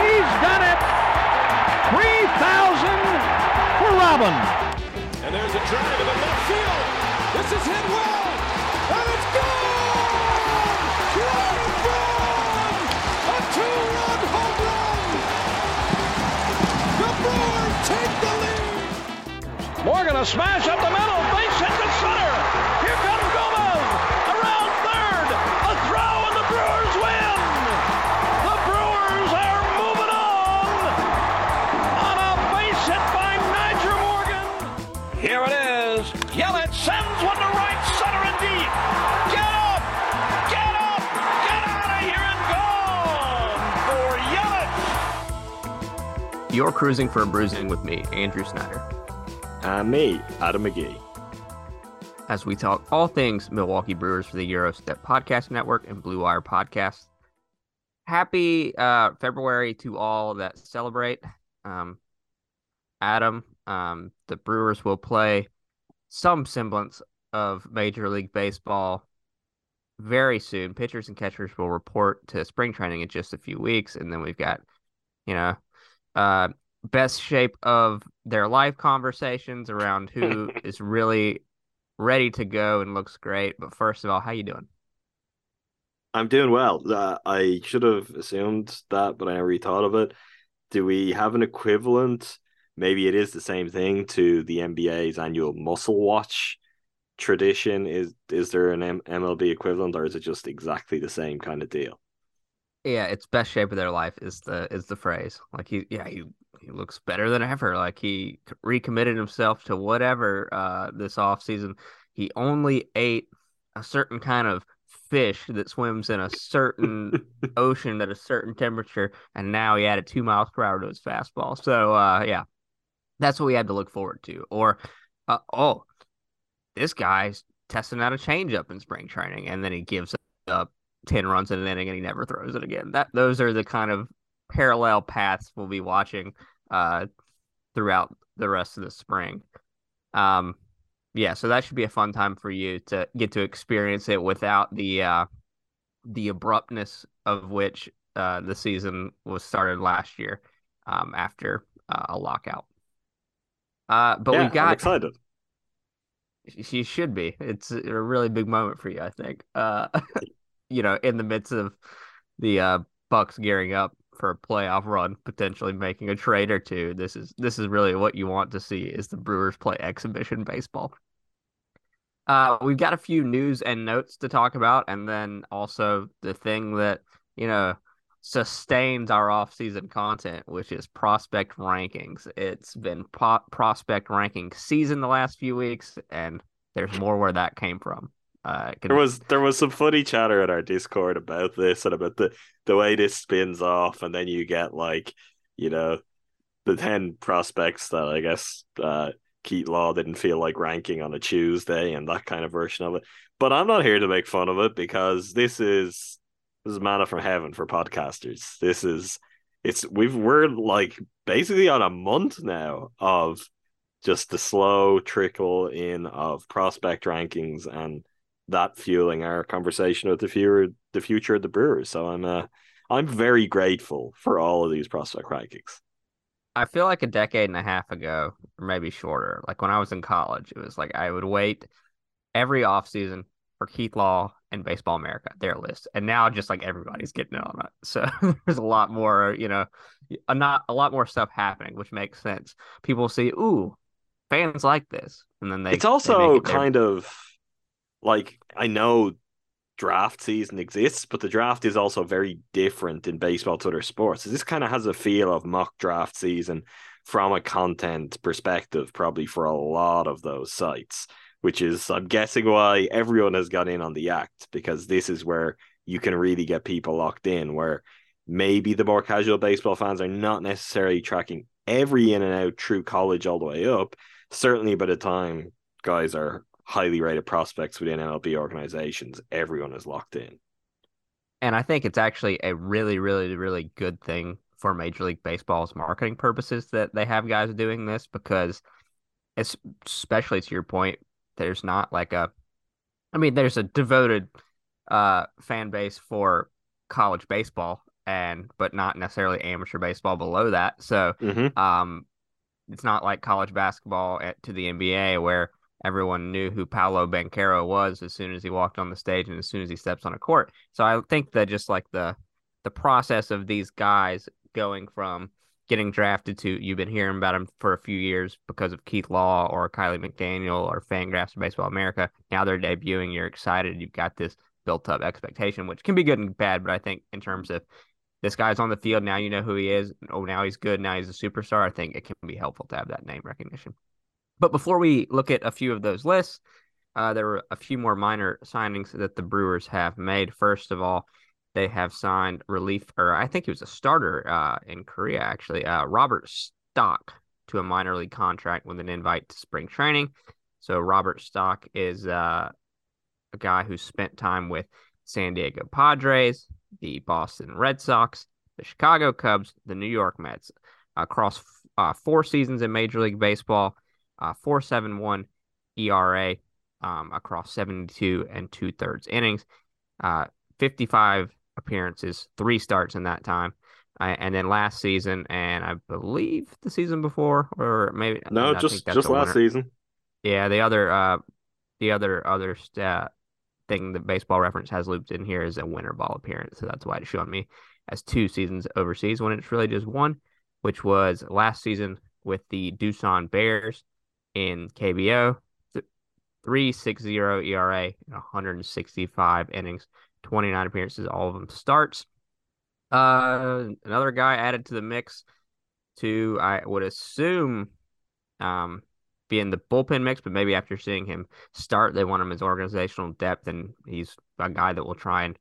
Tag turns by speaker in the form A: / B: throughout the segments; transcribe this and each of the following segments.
A: He's done it. 3,000 for Robin.
B: And there's a drive in the left field. This is hit well, and it's gone! A two-run home run! The Brewers take the lead!
A: Morgan a smash up the middle.
C: You're Crewsing for a Brewsing with me, Andrew Snyder,
D: And me, Adam McGee.
C: as we talk all things Milwaukee Brewers for the Gyro Step Podcast Network and Blue Wire Podcast. Happy uh, February to all that celebrate. Um, Adam, um, the Brewers will play some semblance of Major League Baseball very soon. Pitchers and catchers will report to spring training in just a few weeks, and then we've got, you know, uh, best shape of their life conversations around who is really ready to go and looks great. But first of all, how you doing?
D: I'm doing well. Uh, I should have assumed that, but I never really thought of it. Do we have an equivalent? Maybe it is the same thing to the NBA's annual Muscle Watch tradition. Is is there an M- MLB equivalent, or is it just exactly the same kind of deal?
C: Yeah, it's best shape of their life is the is the phrase. Like he, yeah, he he looks better than ever. Like he recommitted himself to whatever uh this off season. He only ate a certain kind of fish that swims in a certain ocean at a certain temperature, and now he added two miles per hour to his fastball. So uh yeah, that's what we had to look forward to. Or uh, oh, this guy's testing out a changeup in spring training, and then he gives up ten runs in an inning and he never throws it again. That those are the kind of parallel paths we'll be watching uh throughout the rest of the spring. Um yeah, so that should be a fun time for you to get to experience it without the uh the abruptness of which uh the season was started last year um after uh, a lockout. Uh but
D: yeah,
C: we've got
D: I'm excited.
C: you should be. It's a really big moment for you, I think. You know, in the midst of the uh, Bucks gearing up for a playoff run, potentially making a trade or two. This is this is really what you want to see is the Brewers play exhibition baseball. Uh, we've got a few news and notes to talk about, and then also the thing that you know sustains our off-season content, which is prospect rankings. It's been po- prospect ranking season the last few weeks, and there's more where that came from. Uh,
D: There was there was some funny chatter in our Discord about this and about the the way this spins off, and then you get like, you know, the ten prospects that I guess uh, Keith Law didn't feel like ranking on a Tuesday and that kind of version of it. But I'm not here to make fun of it because this is this is manna from heaven for podcasters. This is it's we've we're like basically on a month now of just the slow trickle in of prospect rankings and that fueling our conversation with the future the future of the Brewers. So I'm uh I'm very grateful for all of these prospect rankings.
C: I feel like a decade and a half ago, or maybe shorter, like when I was in college, it was like I would wait every offseason for Keith Law and Baseball America, their list. And now just like everybody's getting it on it. So there's a lot more, you know, a not a lot more stuff happening, which makes sense. People see, ooh, fans like this. And then they
D: It's also kind of like I know draft season exists, but the draft is also very different in baseball to other sports. This kind of has a feel of mock draft season from a content perspective, probably for a lot of those sites, which is, I'm guessing, why everyone has got in on the act because this is where you can really get people locked in. Where maybe the more casual baseball fans are not necessarily tracking every in and out through college all the way up. Certainly, by the time guys are highly rated prospects within MLB organizations, everyone is locked in.
C: And I think it's actually a really, really, really good thing for Major League Baseball's marketing purposes that they have guys doing this because, especially to your point, there's not like a, I mean, there's a devoted uh, fan base for college baseball and but not necessarily amateur baseball below that. So,
D: mm-hmm.
C: um, it's not like college basketball at, to the NBA where everyone knew who Paolo Banchero was as soon as he walked on the stage and as soon as he steps on a court. So I think that just like the the process of these guys going from getting drafted to you've been hearing about them for a few years because of Keith Law or Kiley McDaniel or Fangraphs or Baseball America. Now they're debuting. You're excited. You've got this built up expectation, which can be good and bad. But I think in terms of this guy's on the field now, you know who he is. Oh, now he's good. Now he's a superstar. I think it can be helpful to have that name recognition. But before we look at a few of those lists, uh, there were a few more minor signings that the Brewers have made. First of all, they have signed relief, or I think he was a starter uh, in Korea, actually, uh, Robert Stock to a minor league contract with an invite to spring training. So Robert Stock is uh, a guy who spent time with San Diego Padres, the Boston Red Sox, the Chicago Cubs, the New York Mets, across uh, four seasons in Major League Baseball uh, 4.71 ERA um, across 72 and two thirds innings, uh, 55 appearances, three starts in that time. Uh, and then last season, and I believe the season before, or maybe
D: no, just just last season.
C: Yeah, the other, uh, the other other stat thing that Baseball Reference has looped in here is a winter ball appearance, so that's why it's showing me as two seasons overseas when it's really just one, which was last season with the Doosan Bears in KBO, 360 ERA, 165 innings, 29 appearances, all of them starts. Uh, another guy added to the mix to, I would assume, um, be in the bullpen mix, but maybe after seeing him start, they want him as organizational depth, and he's a guy that will try and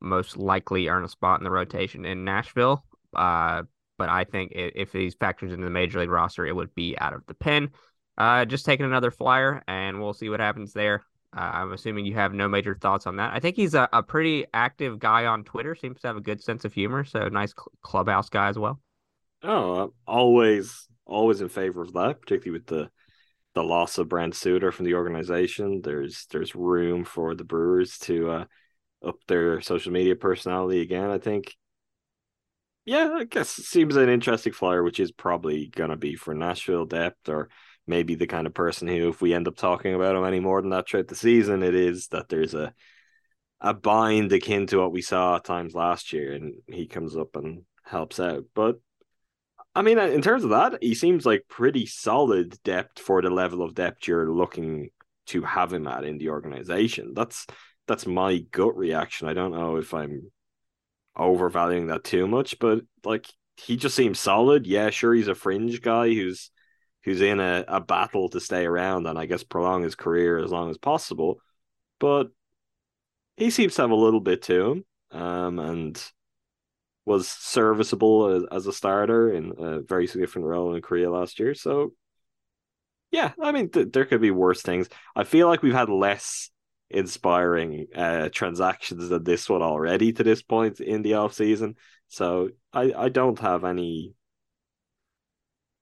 C: most likely earn a spot in the rotation in Nashville. Uh, but I think if he's factors into the major league roster, it would be out of the pen. Uh, just taking another flyer, and we'll see what happens there. Uh, I'm assuming you have no major thoughts on that. I think he's a, a pretty active guy on Twitter. Seems to have a good sense of humor. So nice cl- clubhouse guy as well.
D: Oh, always, always in favor of that, particularly with the the loss of Brent Suter from the organization. There's there's room for the Brewers to uh, up their social media personality again. I think. Yeah, I guess seems an interesting flyer, which is probably gonna be for Nashville depth or maybe the kind of person who, if we end up talking about him any more than that throughout the season, it is that there's a a bind akin to what we saw at times last year, and he comes up and helps out. But I mean, in terms of that, he seems like pretty solid depth for the level of depth you're looking to have him at in the organization. That's that's my gut reaction. I don't know if I'm overvaluing that too much, but like he just seems solid. Yeah, sure, he's a fringe guy who's who's in a, a battle to stay around and I guess prolong his career as long as possible. But he seems to have a little bit to him. Um, and was serviceable as, as a starter in a very significant role in Korea last year. So, yeah, I mean, th- there could be worse things. I feel like we've had less inspiring uh, transactions than this one already to this point in the off season. So I, I don't have any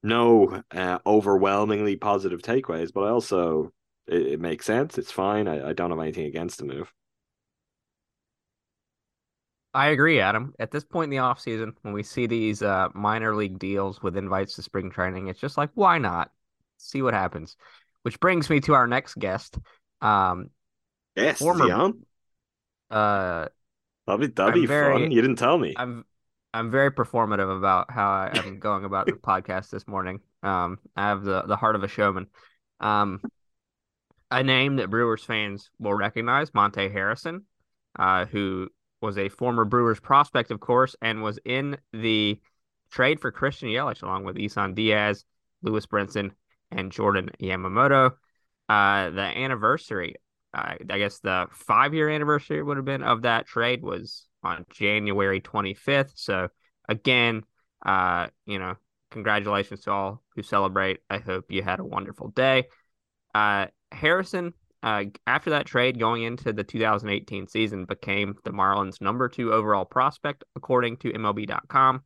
D: no uh, overwhelmingly positive takeaways, but I also it, it makes sense. It's fine. I, I don't have anything against the move.
C: I agree, Adam. At this point in the offseason, when we see these uh, minor league deals with invites to spring training, it's just like, why not? See what happens. Which brings me to our next guest. Um,
D: yes,
C: former,
D: on?
C: Uh,
D: that'd be that'd be very, fun. You didn't tell me.
C: I'm I'm very performative about how I am going about the podcast this morning. Um, I have the the heart of a showman. Um, a name that Brewers fans will recognize, Monte Harrison, uh, who was a former Brewers prospect, of course, and was in the trade for Christian Yelich along with Isan Diaz, Lewis Brinson, and Jordan Yamamoto. Uh, the anniversary, uh, I guess the five year anniversary would have been of that trade was on January 25th. So, again, uh, you know, congratulations to all who celebrate. I hope you had a wonderful day. Uh, Harrison uh, after that trade, going into the 2018 season, became the Marlins' number two overall prospect, according to MLB.com.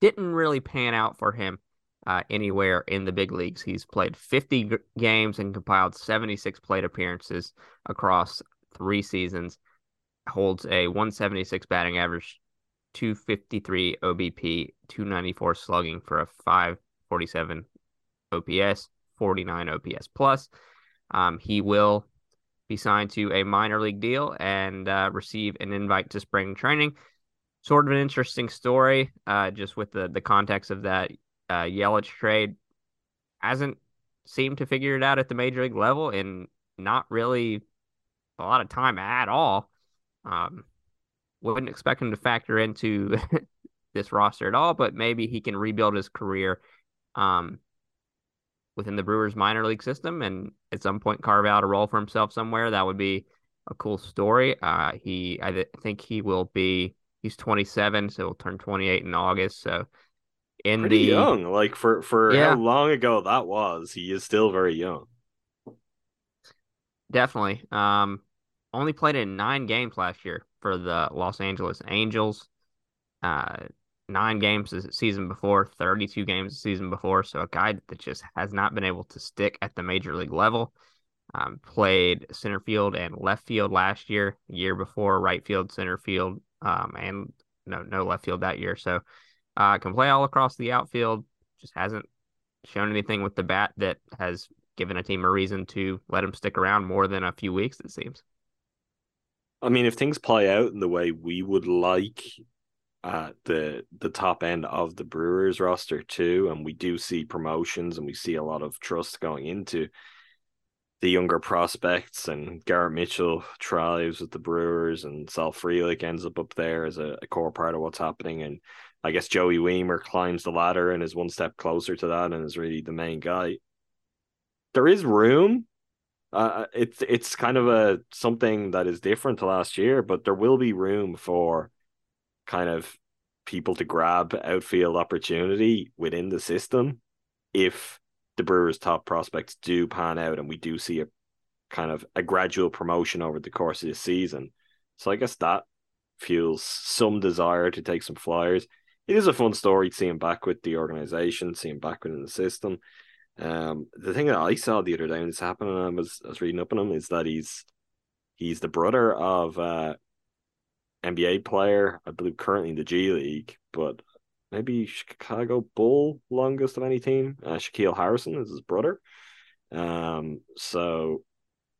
C: Didn't really pan out for him uh, anywhere in the big leagues. He's played 50 g- games and compiled 76 plate appearances across three seasons. Holds a 176 batting average, 253 OBP, 294 slugging for a 547 OPS, 49 OPS plus. Um, he will be signed to a minor league deal and uh, receive an invite to spring training. Sort of an interesting story, uh, just with the the context of that uh, Yelich trade. Hasn't seemed to figure it out at the major league level in not really a lot of time at all. Um, wouldn't expect him to factor into this roster at all, but maybe he can rebuild his career um, within the Brewers minor league system and at some point carve out a role for himself somewhere. That would be a cool story. Uh, he, I th- think he will be, he's 27, so he'll turn 28 in August. So in
D: Pretty
C: the
D: young, like for, for yeah. how long ago that was, he is still very young.
C: Definitely. Um, only played in nine games last year for the Los Angeles Angels. Uh, nine games the season before, 32 games the season before. So a guy that just has not been able to stick at the major league level. Um, played center field and left field last year, year before right field, center field, um, and no no left field that year. So uh, can play all across the outfield. Just hasn't shown anything with the bat that has given a team a reason to let him stick around more than a few weeks. It seems.
D: I mean, if things play out in the way we would like, at the the top end of the Brewers roster too, and we do see promotions and we see a lot of trust going into the younger prospects and Garrett Mitchell thrives with the Brewers and Sal Frelick ends up up there as a, a, core part of what's happening and I guess Joey Wiemer climbs the ladder and is one step closer to that and is really the main guy. There is room. Uh, it's it's kind of a something that is different to last year, but there will be room for kind of people to grab outfield opportunity within the system if the Brewers' top prospects do pan out and we do see a kind of a gradual promotion over the course of the season. So I guess that fuels some desire to take some flyers. It is a fun story to see him back with the organization, see him back within the system. Um, the thing that I saw the other day when this happened, and I was, I was reading up on him, is that he's he's the brother of uh, NBA player, I believe currently in the G League, but maybe Chicago Bull longest of any team. Uh, Shaquille Harrison is his brother. Um, so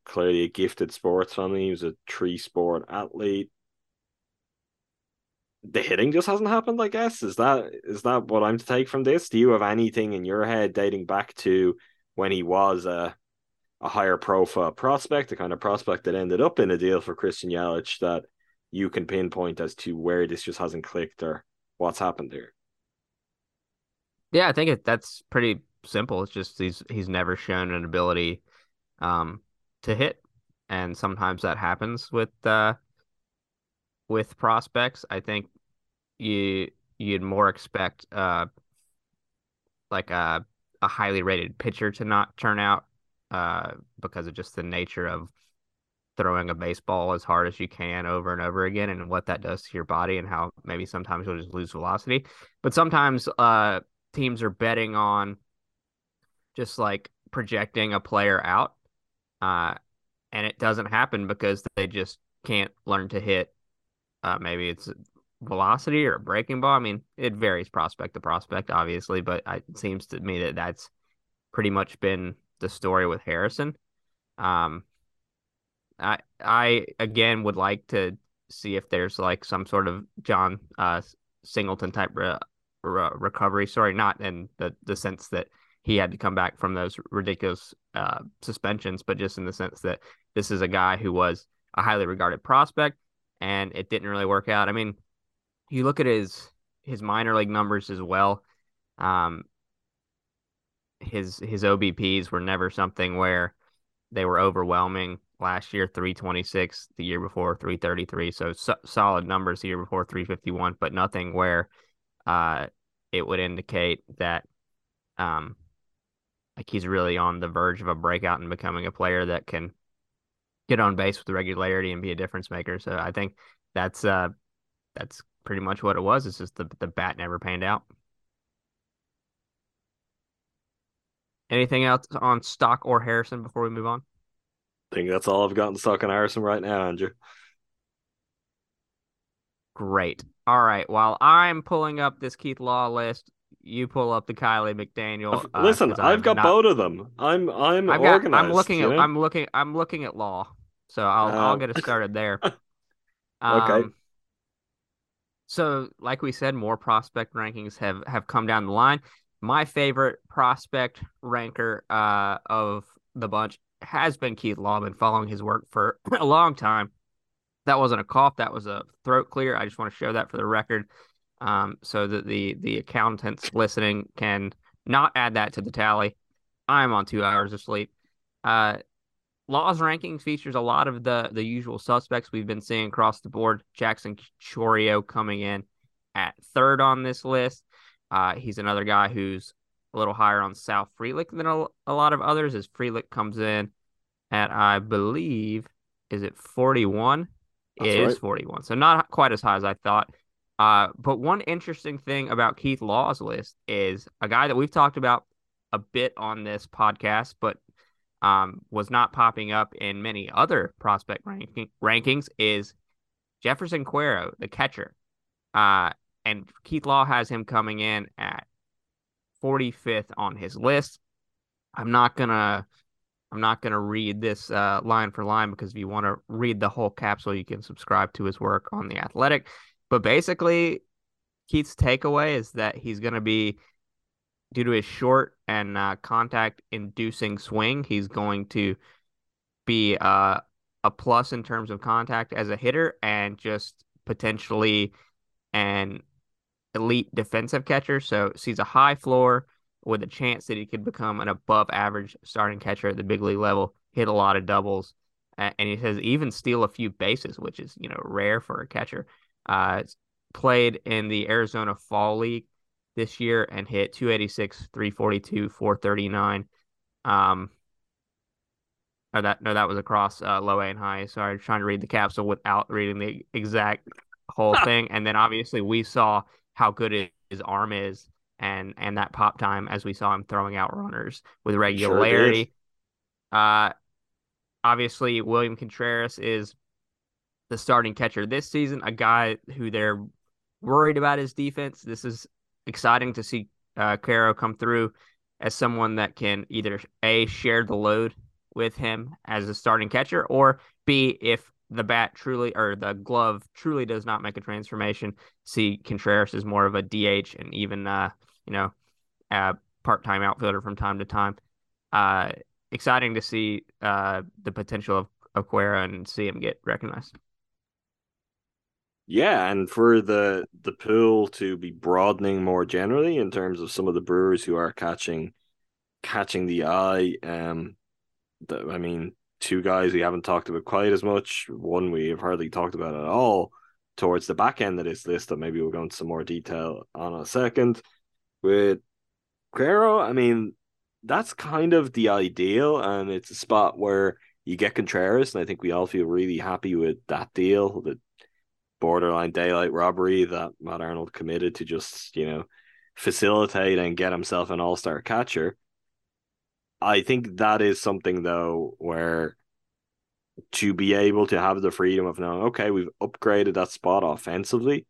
D: clearly a gifted sports family. He was a tree sport athlete. The hitting just hasn't happened, I guess. Is that is that what I'm to take from this? Do you have anything in your head dating back to when he was a a higher profile prospect, the kind of prospect that ended up in a deal for Christian Yelich that you can pinpoint as to where this just hasn't clicked or what's happened there?
C: Yeah, I think it, that's pretty simple. It's just he's he's never shown an ability um, to hit, and sometimes that happens with uh, with prospects. I think you you'd more expect uh like a a highly rated pitcher to not turn out uh because of just the nature of throwing a baseball as hard as you can over and over again and what that does to your body and how maybe sometimes you'll just lose velocity. But sometimes uh teams are betting on just like projecting a player out. Uh and it doesn't happen because they just can't learn to hit uh maybe it's velocity or a breaking ball. I mean, it varies prospect to prospect, obviously, but it seems to me that that's pretty much been the story with Harrison. Um, I I again would like to see if there's like some sort of Jon uh, Singleton type re- re- recovery. Sorry, not in the the sense that he had to come back from those ridiculous uh, suspensions, but just in the sense that this is a guy who was a highly regarded prospect and it didn't really work out. I mean, you look at his his minor league numbers as well. Um, his his OBPs were never something where they were overwhelming. Last year, 326. The year before, 333. So, so solid numbers the year before, 351, but nothing where uh, it would indicate that um, like he's really on the verge of a breakout and becoming a player that can get on base with the regularity and be a difference maker. So I think that's uh that's pretty much what it was. It's just the the bat never panned out. Anything else on Stock or Harrison before we move on?
D: I think that's all I've got in stock on Harrison right now, Andrew.
C: Great. All right. While I'm pulling up this Keith Law list, you pull up the Kiley McDaniel.
D: Uh, Listen, I've got not... both of them. I'm I'm I've got.
C: I'm looking at I'm looking I'm looking at Law, so I'll um... I'll get us started there.
D: Um, okay.
C: So, like we said, more prospect rankings have have come down the line. My favorite prospect ranker uh, of the bunch has been Keith Law. Been following his work for a long time. That wasn't a cough. That was a throat clear. I just want to show that for the record, um, so that the the accountants listening can not add that to the tally. I'm on two hours of sleep. Uh, Law's rankings features a lot of the the usual suspects we've been seeing across the board. Jackson Chourio coming in at third on this list. Uh, he's another guy who's a little higher on Sal Frelick than a, a lot of others, as Frelick comes in at I believe is it 41? That's it right. is 41, so not quite as high as I thought. Uh, but one interesting thing about Keith Law's list is a guy that we've talked about a bit on this podcast, but um, was not popping up in many other prospect ranking, rankings is Jeferson Quero, the catcher. Uh, and Keith Law has him coming in at 45th on his list. I'm not gonna I'm not gonna read this uh, line for line because if you want to read the whole capsule, you can subscribe to his work on the Athletic. But basically, Keith's takeaway is that he's gonna be due to his short and uh, contact inducing swing, he's going to be uh, a plus in terms of contact as a hitter and just potentially an elite defensive catcher. So sees a high floor with a chance that he could become an above average starting catcher at the big league level, hit a lot of doubles. and he says even steal a few bases, which is, you know, rare for a catcher. Uh, played in the Arizona Fall League this year and hit 286, 342, 439. Um, or that no, that was across uh, low A and high. Sorry, trying to read the capsule without reading the exact whole thing. And then obviously we saw how good his arm is and and that pop time as we saw him throwing out runners with regularity. Sure uh, obviously William Contreras is the starting catcher this season, a guy who they're worried about his defense. This is exciting to see uh, Quero come through as someone that can either a share the load with him as a starting catcher, or b if the bat truly or the glove truly does not make a transformation, see Contreras is more of a DH and even uh you know a part time outfielder from time to time. Uh, exciting to see uh the potential of Quero and see him get recognized.
D: Yeah, and for the the pool to be broadening more generally in terms of some of the brewers who are catching catching the eye. Um, the, I mean, two guys we haven't talked about quite as much. One we have hardly talked about at all. towards the back end of this list that maybe we'll go into some more detail on a second. With Quero, I mean, that's kind of the ideal, and it's a spot where you get Contreras, and I think we all feel really happy with that deal, the borderline daylight robbery that Matt Arnold committed to just, you know, facilitate and get himself an all star catcher. I think that is something though where to be able to have the freedom of knowing, okay, we've upgraded that spot offensively,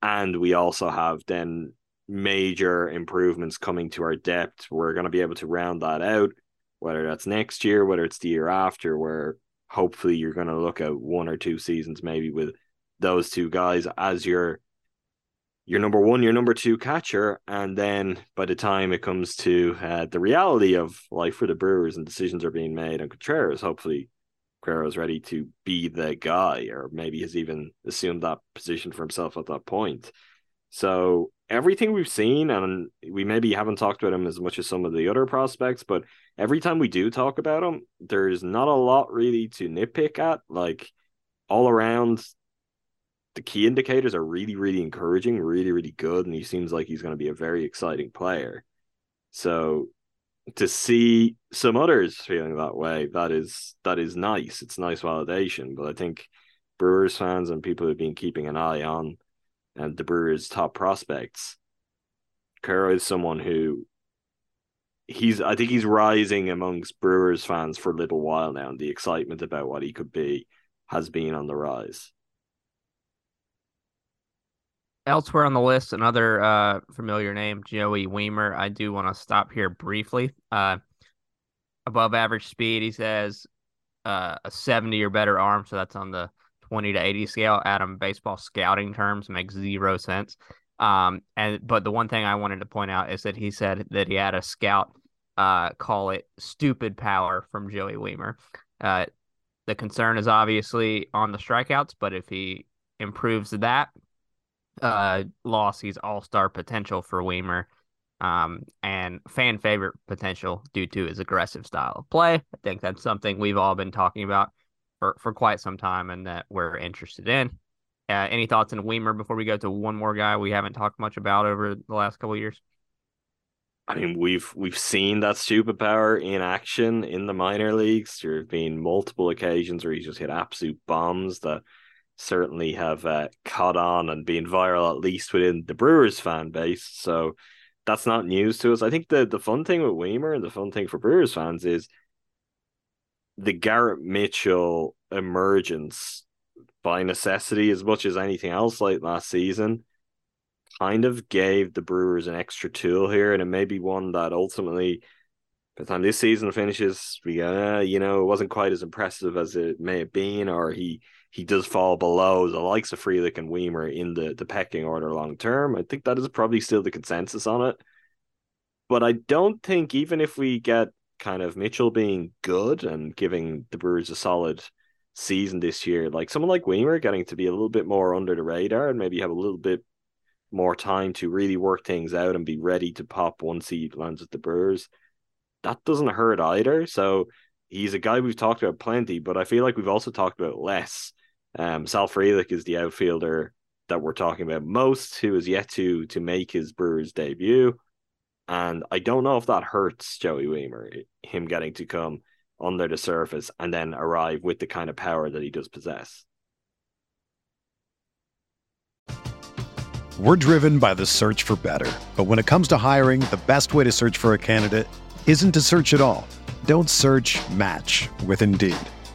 D: and we also have then major improvements coming to our depth. We're going to be able to round that out, whether that's next year, whether it's the year after, where hopefully you're going to look at one or two seasons maybe with those two guys as your your number one, your number two catcher, and then by the time it comes to uh, the reality of life for the Brewers and decisions are being made and Contreras, hopefully Contreras ready to be the guy, or maybe has even assumed that position for himself at that point. So everything we've seen, and we maybe haven't talked about him as much as some of the other prospects, but every time we do talk about him, there's not a lot really to nitpick at. Like all around, the key indicators are really, really encouraging, really, really good, and he seems like he's going to be a very exciting player. So to see some others feeling that way, that is that is nice. It's nice validation. But I think Brewers fans and people who've been keeping an eye on and the Brewers' top prospects, Quero is someone who he's I think he's rising amongst Brewers fans for a little while now, and the excitement about what he could be has been on the rise.
C: Elsewhere on the list, another uh, familiar name, Joey Wiemer. I do want to stop here briefly. Uh, above average speed, he says uh, a 70 or better arm. So that's on the 20 to 80 scale. Adam, baseball scouting terms makes zero sense. Um, and but the one thing I wanted to point out is that he said that he had a scout uh, call it stupid power from Joey Wiemer. Uh, the concern is obviously on the strikeouts, but if he improves that, uh, Lossie's all star potential for Wiemer um, and fan favorite potential due to his aggressive style of play. I think that's something we've all been talking about for, for quite some time and that we're interested in. Uh, any thoughts on Wiemer before we go to one more guy we haven't talked much about over the last couple years?
D: I mean, we've we've seen that stupid power in action in the minor leagues. There have been multiple occasions where he's just hit absolute bombs that certainly have uh, caught on and been viral at least within the Brewers fan base. So that's not news to us. I think the the fun thing with Wiemer and the fun thing for Brewers fans is the Garrett Mitchell emergence by necessity as much as anything else like last season kind of gave the Brewers an extra tool here and it may be one that ultimately by the time this season finishes we uh, you know it wasn't quite as impressive as it may have been or he he does fall below the likes of Frelick and Wiemer in the, the pecking order long term. I think that is probably still the consensus on it. But I don't think even if we get kind of Mitchell being good and giving the Brewers a solid season this year, like someone like Wiemer getting to be a little bit more under the radar and maybe have a little bit more time to really work things out and be ready to pop once he lands with the Brewers, that doesn't hurt either. So he's a guy we've talked about plenty, but I feel like we've also talked about less. Um, Sal Frelick is the outfielder that we're talking about most, who is yet to to make his Brewers debut. And I don't know if that hurts Joey Wiemer, him getting to come under the surface and then arrive with the kind of power that he does possess.
E: We're driven by the search for better. But when it comes to hiring, the best way to search for a candidate isn't to search at all. Don't search match with Indeed.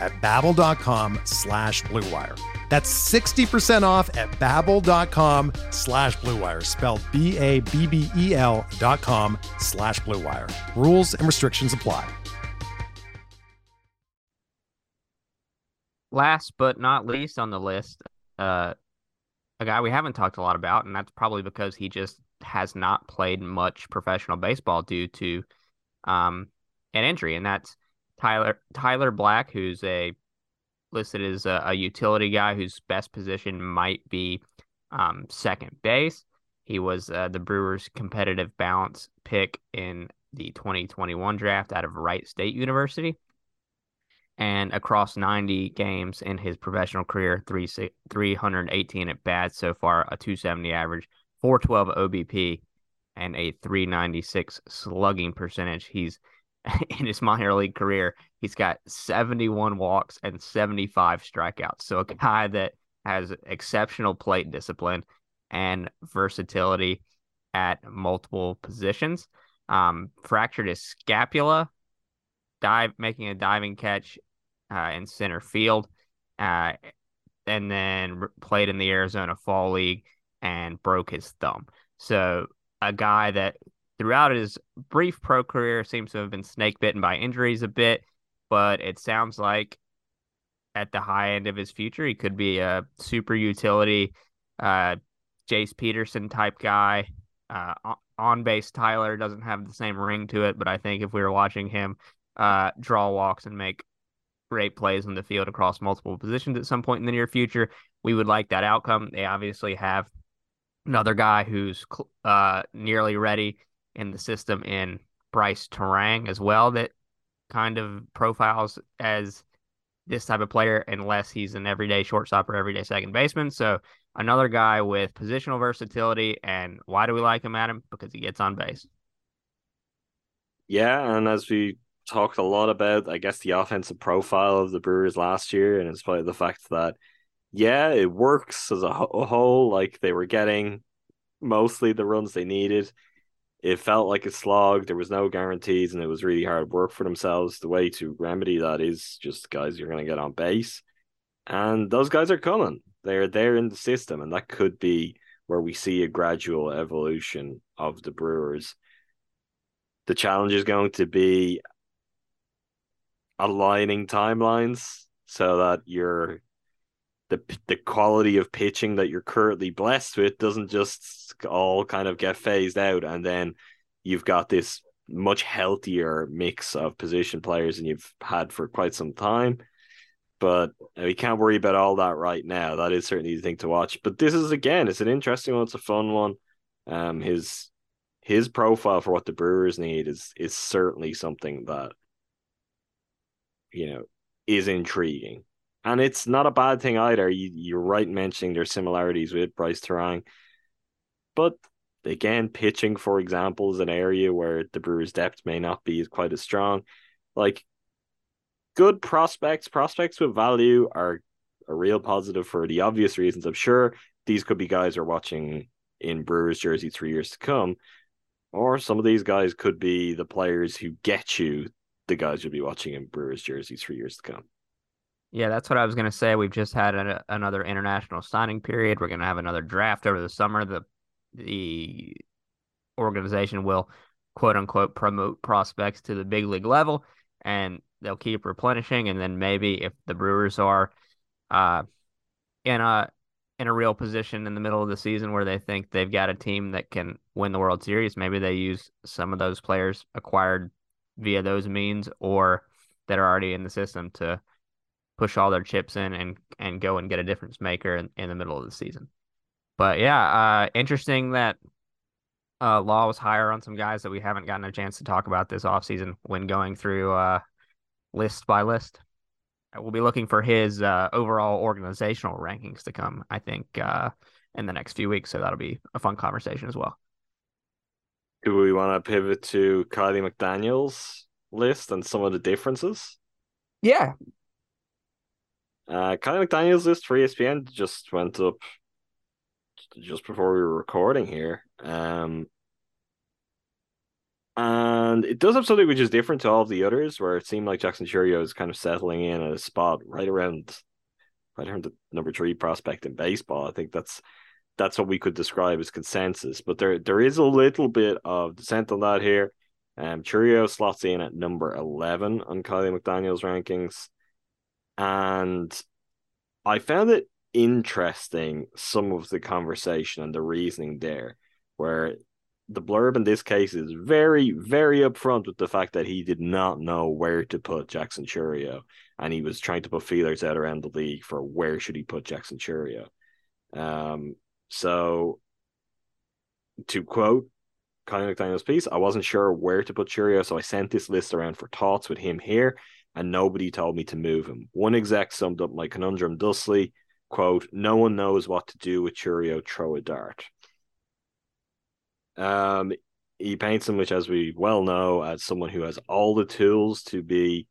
E: at babbel.com slash bluewire. That's 60% off at babbel.com slash bluewire, spelled B-A-B-B-E-L dot com slash bluewire. Rules and restrictions apply.
C: Last but not least on the list, uh, a guy we haven't talked a lot about, and that's probably because he just has not played much professional baseball due to um, an injury, and that's Tyler Tyler Black, who's a listed as a, a utility guy whose best position might be um, second base. He was uh, the Brewers' competitive balance pick in the 2021 draft out of Wright State University. And across 90 games in his professional career, three, 318 at bats so far, a 270 average, 412 OBP, and a 396 slugging percentage. He's in his minor league career, he's got 71 walks and 75 strikeouts. So a guy that has exceptional plate discipline and versatility at multiple positions. Um, fractured his scapula, dive making a diving catch uh, in center field, uh, and then played in the Arizona Fall League and broke his thumb. So a guy that throughout his brief pro career seems to have been snake bitten by injuries a bit, but it sounds like at the high end of his future, he could be a super utility, uh, Jace Peterson type guy. Uh, on base Tyler doesn't have the same ring to it, but I think if we were watching him uh, draw walks and make great plays in the field across multiple positions at some point in the near future, we would like that outcome. They obviously have another guy who's uh, nearly ready in the system in Bryce Turang as well that kind of profiles as this type of player unless he's an everyday shortstop or everyday second baseman. So another guy with positional versatility. And why do we like him, Adam? Because he gets on base.
D: Yeah, and as we talked a lot about, I guess, the offensive profile of the Brewers last year, and in spite of the fact that, yeah, it works as a whole, like they were getting mostly the runs they needed. It felt like a slog. There was no guarantees, and it was really hard work for themselves. The way to remedy that is just guys you're going to get on base, and those guys are coming. They're there in the system, and that could be where we see a gradual evolution of the Brewers. The challenge is going to be aligning timelines so that you're the the quality of pitching that you're currently blessed with doesn't just all kind of get phased out and then you've got this much healthier mix of position players than you've had for quite some time. But we can't worry about all that right now. That is certainly the thing to watch. But this is again it's an interesting one. It's a fun one. Um his his profile for what the brewers need is is certainly something that you know, is intriguing. And it's not a bad thing either. You, you're right mentioning their similarities with Bryce Turang. But again, pitching, for example, is an area where the Brewers' depth may not be quite as strong. Like good prospects, prospects with value are a real positive for the obvious reasons. I'm sure these could be guys are watching in Brewers jersey three years to come. Or some of these guys could be the players who get you the guys you'll be watching in Brewers jerseys for years to come.
C: Yeah, that's what I was going to say. We've just had a, another international signing period. We're going to have another draft over the summer. The the organization will quote unquote promote prospects to the big league level, and they'll keep replenishing. And then maybe if the Brewers are uh, in a in a real position in the middle of the season where they think they've got a team that can win the World Series, maybe they use some of those players acquired via those means or that are already in the system to push all their chips in and and go and get a difference maker in, in the middle of the season. But yeah, uh, interesting that uh, Law was higher on some guys that we haven't gotten a chance to talk about this offseason when going through uh, list by list. We'll be looking for his uh, overall organizational rankings to come, I think, uh, in the next few weeks. So that'll be a fun conversation as well.
D: Do we want to pivot to Kiley McDaniel's list and some of the differences?
C: Yeah.
D: Uh, Kiley McDaniel's list for ESPN just went up just before we were recording here. Um, and it does have something which is different to all of the others, where it seemed like Jackson Chourio is kind of settling in at a spot right around, right around the number three prospect in baseball. I think that's that's what we could describe as consensus. But there there is a little bit of dissent on that here. Um, Chourio slots in at number eleven on Kiley McDaniel's rankings, and I found it interesting some of the conversation and the reasoning there, where the blurb in this case is very, very upfront with the fact that he did not know where to put Jackson Chourio, and he was trying to put feelers out around the league for where should he put Jackson Chourio. Um, so to quote Kiley McDaniel's piece, I wasn't sure where to put Chourio, so I sent this list around for thoughts with him here, and nobody told me to move him. One exec summed up my conundrum thusly: "quote No one knows what to do with Chourio. Throw a dart." Um, he paints him, which, as we well know, as someone who has all the tools to be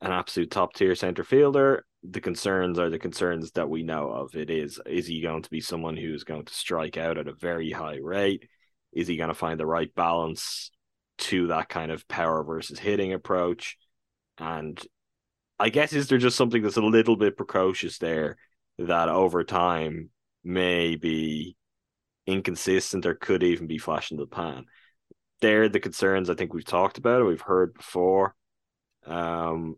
D: an absolute top tier center fielder. The concerns are the concerns that we know of. It is is he going to be someone who's going to strike out at a very high rate? Is he going to find the right balance to that kind of power versus hitting approach? And I guess is there just something that's a little bit precocious there that over time may be inconsistent or could even be flash in the pan. They're the concerns I think we've talked about, we've heard before. Um,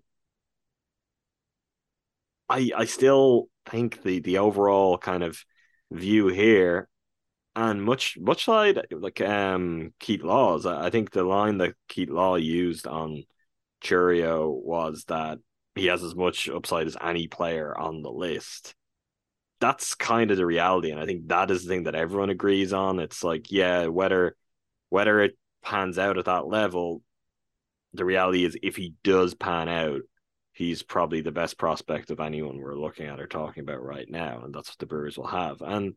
D: I I still think the the overall kind of view here, and much much like like um Keith Laws, I think the line that Keith Law used on Chourio was that he has as much upside as any player on the list. That's kind of the reality and i think that is the thing that everyone agrees on. It's like yeah whether whether it pans out at that level the reality is if he does pan out he's probably the best prospect of anyone we're looking at or talking about right now and that's what the brewers will have. And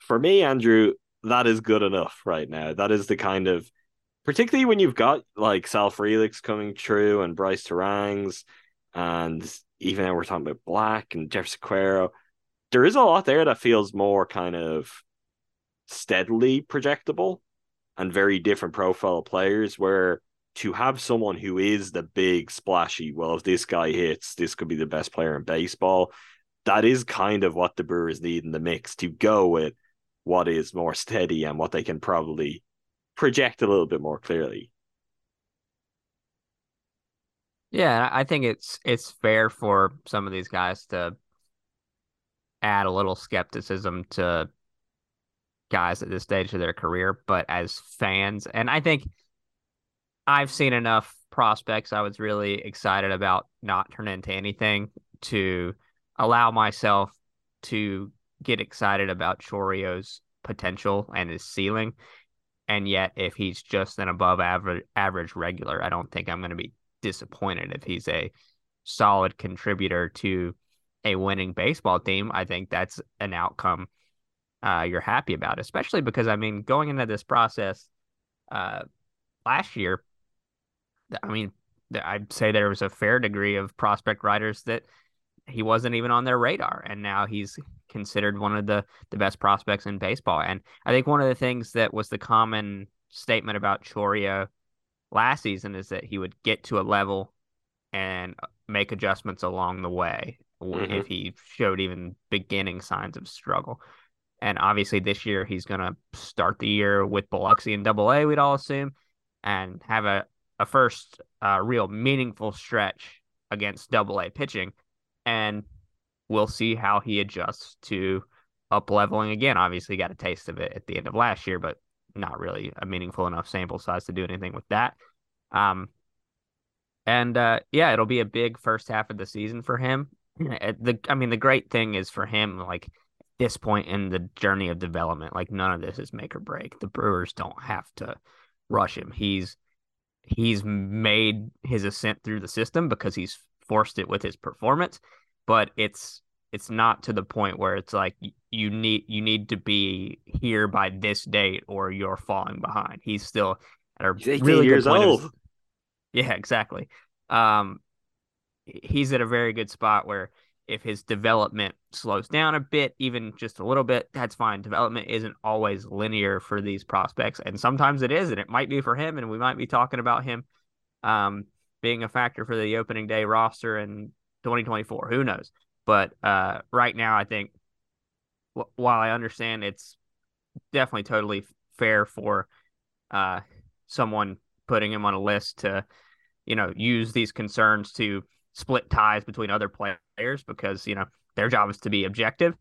D: for me andrew that is good enough right now. That is the kind of particularly when you've got like sal frelick's coming true and Brice Turang's and even now we're talking about black and Jeferson Quero there is a lot there that feels more kind of steadily projectable and very different profile players where to have someone who is the big splashy, well, if this guy hits, this could be the best player in baseball. That is kind of what the Brewers need in the mix to go with what is more steady and what they can probably project a little bit more clearly.
C: Yeah, I think it's it's fair for some of these guys to add a little skepticism to guys at this stage of their career, but as fans, and I think I've seen enough prospects I was really excited about not turn into anything to allow myself to get excited about Chourio's potential and his ceiling. And yet, if he's just an above average average regular, I don't think I'm going to be disappointed if he's a solid contributor to a winning baseball team, I think that's an outcome uh, you're happy about, especially because I mean, going into this process uh, last year, I mean, I'd say there was a fair degree of prospect writers that he wasn't even on their radar, and now he's considered one of the the best prospects in baseball. And I think one of the things that was the common statement about Chourio last season is that he would get to a level and make adjustments along the way
D: Mhm.
C: if he showed even beginning signs of struggle. And obviously, this year he's going to start the year with Biloxi in Double A. We'd all assume, and have a a first uh, real meaningful stretch against Double A pitching, and we'll see how he adjusts to up leveling again. Obviously, got a taste of it at the end of last year, but not really a meaningful enough sample size to do anything with that. Um, and uh, yeah, it'll be a big first half of the season for him. The I mean, the great thing is for him, like this point in the journey of development, like none of this is make or break. The Brewers don't have to rush him. He's he's made his ascent through the system because he's forced it with his performance, but it's it's not to the point where it's like you need you need to be here by this date or you're falling behind. He's still at a
D: He's 18
C: really good
D: years
C: point of-
D: old.
C: yeah, exactly. Um, he's at a very good spot where if his development slows down a bit, even just a little bit, that's fine. Development isn't always linear for these prospects, and sometimes it is, and it might be for him, and we might be talking about him um, being a factor for the opening day roster in 2024. Who knows? But uh, right now, I think wh- while I understand it's definitely totally fair for uh, someone putting him on a list to, you know, use these concerns to split ties between other players because you know their job is to be objective.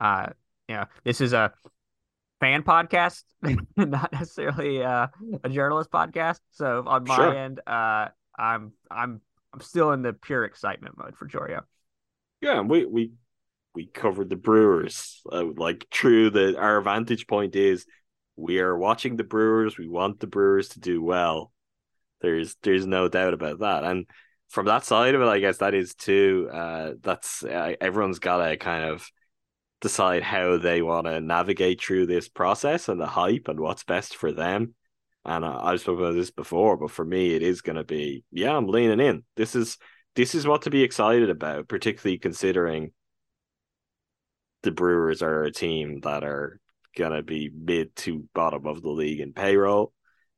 C: Uh, you know, this is a fan podcast, not necessarily uh, a journalist podcast. So on my
D: Sure.
C: end, uh, I'm I'm I'm still in the pure excitement mode for Chourio.
D: Yeah, we we we covered the Brewers. Uh, like true that our vantage point is we are watching the Brewers. We want the Brewers to do well. There's there's no doubt about that. And from that side of it, I guess that is too. Uh, that's uh, everyone's got to kind of decide how they want to navigate through this process and the hype and what's best for them. And uh, I've spoken about this before, but for me, it is going to be yeah, I'm leaning in. This is this is what to be excited about, particularly considering the Brewers are a team that are gonna be mid to bottom of the league in payroll.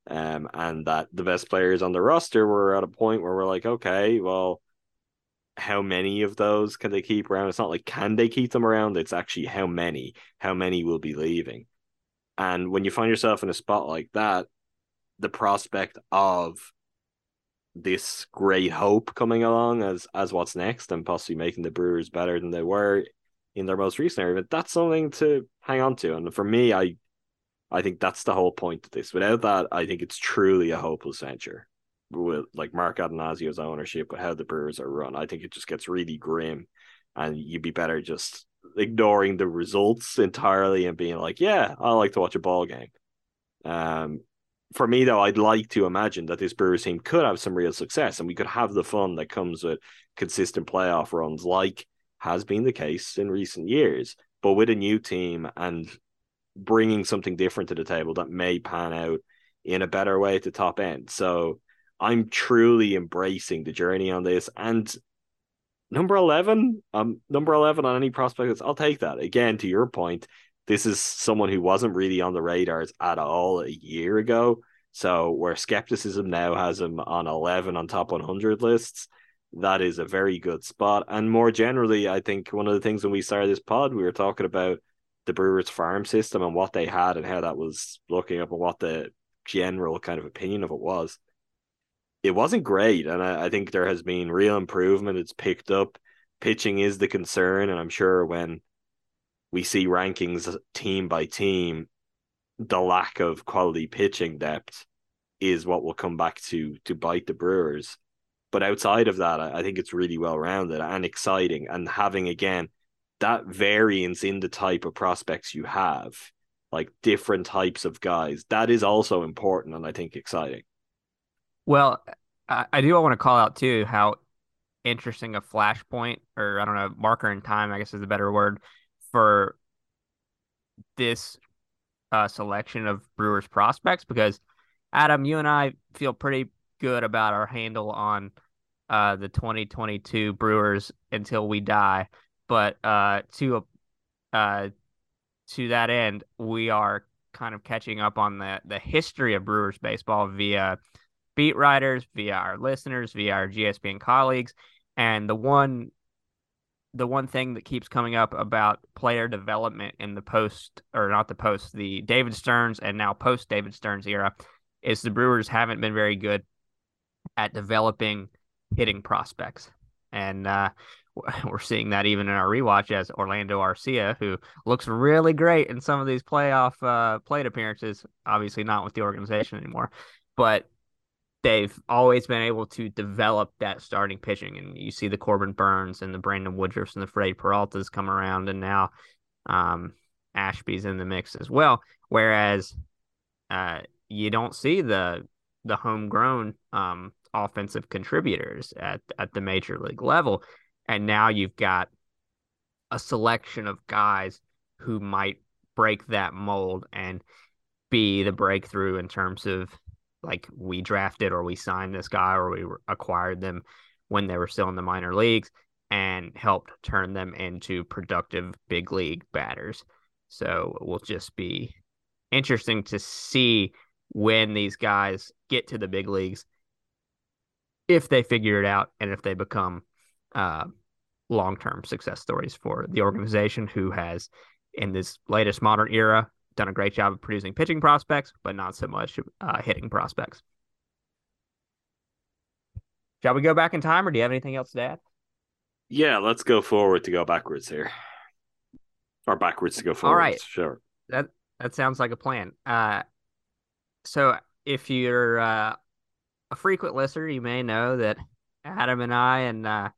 D: Um, and that the best players on the roster were at a point where we're like, okay, well, how many of those can they keep around? It's not like can they keep them around, it's actually how many, how many will be leaving. And when you find yourself in a spot like that, the prospect of this great hope coming along as as what's next and possibly making the Brewers better than they were in their most recent era, But that's something to hang on to. And for me, I I think that's the whole point of this. Without that, I think it's truly a hopeless venture. With like Mark Attanasio's ownership, with how the Brewers are run, I think it just gets really grim, and you'd be better just ignoring the results entirely and being like, "Yeah, I like to watch a ball game." Um, for me though, I'd like to imagine that this Brewers team could have some real success, and we could have the fun that comes with consistent playoff runs, like has been the case in recent years, but with a new team and bringing something different to the table that may pan out in a better way at the top end. So I'm truly embracing the journey on this. And number 11, um, number 11 on any prospects, I'll take that. Again, to your point, this is someone who wasn't really on the radars at all a year ago. So where skepticism now has him on 11 on top 100 lists, that is a very good spot. And more generally, I think one of the things when we started this pod, we were talking about the Brewers farm system and what they had and how that was looking up and what the general kind of opinion of it was. It wasn't great, and I, I think there has been real improvement. It's picked up. Pitching is the concern, and I'm sure when we see rankings team by team, the lack of quality pitching depth is what will come back to to bite the Brewers. But outside of that, I, think it's really well rounded and exciting, and having again that variance in the type of prospects you have, like different types of guys, that is also important and I think exciting.
C: Well, I, I do want to call out too how interesting a flashpoint, or I don't know, marker in time, I guess is a better word for this uh, selection of Brewers prospects. Because Adam, you and I feel pretty good about our handle on uh, the 2022 Brewers until we die. But uh, to uh, to that end, we are kind of catching up on the the history of Brewers baseball via beat writers, via our listeners, via our GSPN colleagues. And the one the one thing that keeps coming up about player development in the post or not the post, the David Stearns and now post David Stearns era is the Brewers haven't been very good at developing hitting prospects. And uh, we're seeing that even in our rewatch as Orlando Arcia, who looks really great in some of these playoff uh, plate appearances. Obviously, not with the organization anymore, but they've always been able to develop that starting pitching. And you see the Corbin Burnes and the Brandon Woodruffs and the Freddie Peraltas come around, and now um, Ashby's in the mix as well. Whereas uh, you don't see the the homegrown um, offensive contributors at at the major league level, and now you've got a selection of guys who might break that mold and be the breakthrough in terms of like we drafted or we signed this guy or we acquired them when they were still in the minor leagues and helped turn them into productive big league batters. So it will just be interesting to see when these guys get to the big leagues if they figure it out and if they become uh, long-term success stories for the organization who has in this latest modern era done a great job of producing pitching prospects, but not so much uh, hitting prospects. Shall we go back in time, or do you have anything else to add?
D: Yeah, let's go forward to go backwards here, or backwards to go forward.
C: All right,
D: sure.
C: That that sounds like a plan. Uh, so if you're uh, a frequent listener, you may know that Adam and I and uh,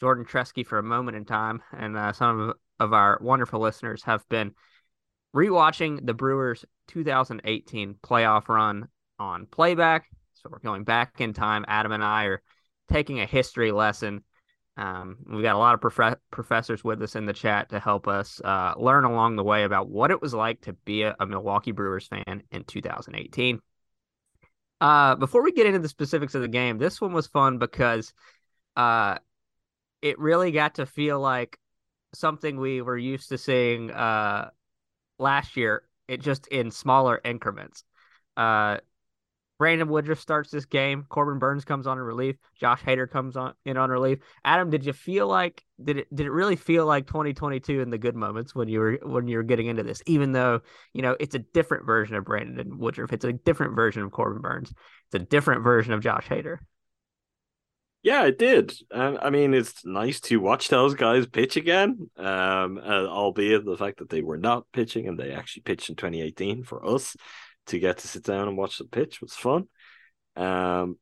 C: Jordan Tresky for a moment in time, and uh, some of, of our wonderful listeners have been rewatching the Brewers 2018 playoff run on playback. So we're going back in time. Adam and I are taking a history lesson. Um, we got a lot of prof- professors with us in the chat to help us uh, learn along the way about what it was like to be a, a Milwaukee Brewers fan in 2018. Uh, before we get into the specifics of the game, this one was fun because uh, it really got to feel like something we were used to seeing uh, last year, it just in smaller increments. Uh, Brandon Woodruff starts this game. Corbin Burnes comes on in relief. Josh Hader comes on in on relief. Adam, did you feel like did it did it really feel like 2022 in the good moments when you were when you were getting into this? Even though you know it's a different version of Brandon Woodruff, it's a different version of Corbin Burnes, it's a different version of Josh Hader.
D: Yeah, it did. Um, I mean, it's nice to watch those guys pitch again. Um, uh, albeit the fact that they were not pitching and they actually pitched in 2018 for us to get to sit down and watch the pitch was fun. Um,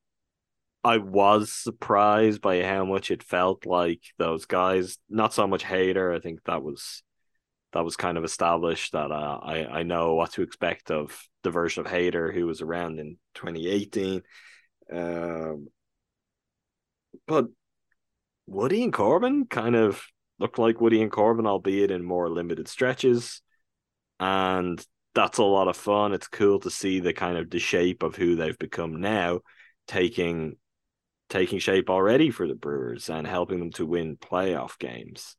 D: I was surprised by how much it felt like those guys. Not so much Hader. I think that was that was kind of established that uh, I I know what to expect of the version of Hader who was around in 2018. Um, but Woody and Corbin kind of look like Woody and Corbin, albeit in more limited stretches. And that's a lot of fun. It's cool to see the kind of the shape of who they've become now, taking taking shape already for the Brewers and helping them to win playoff games.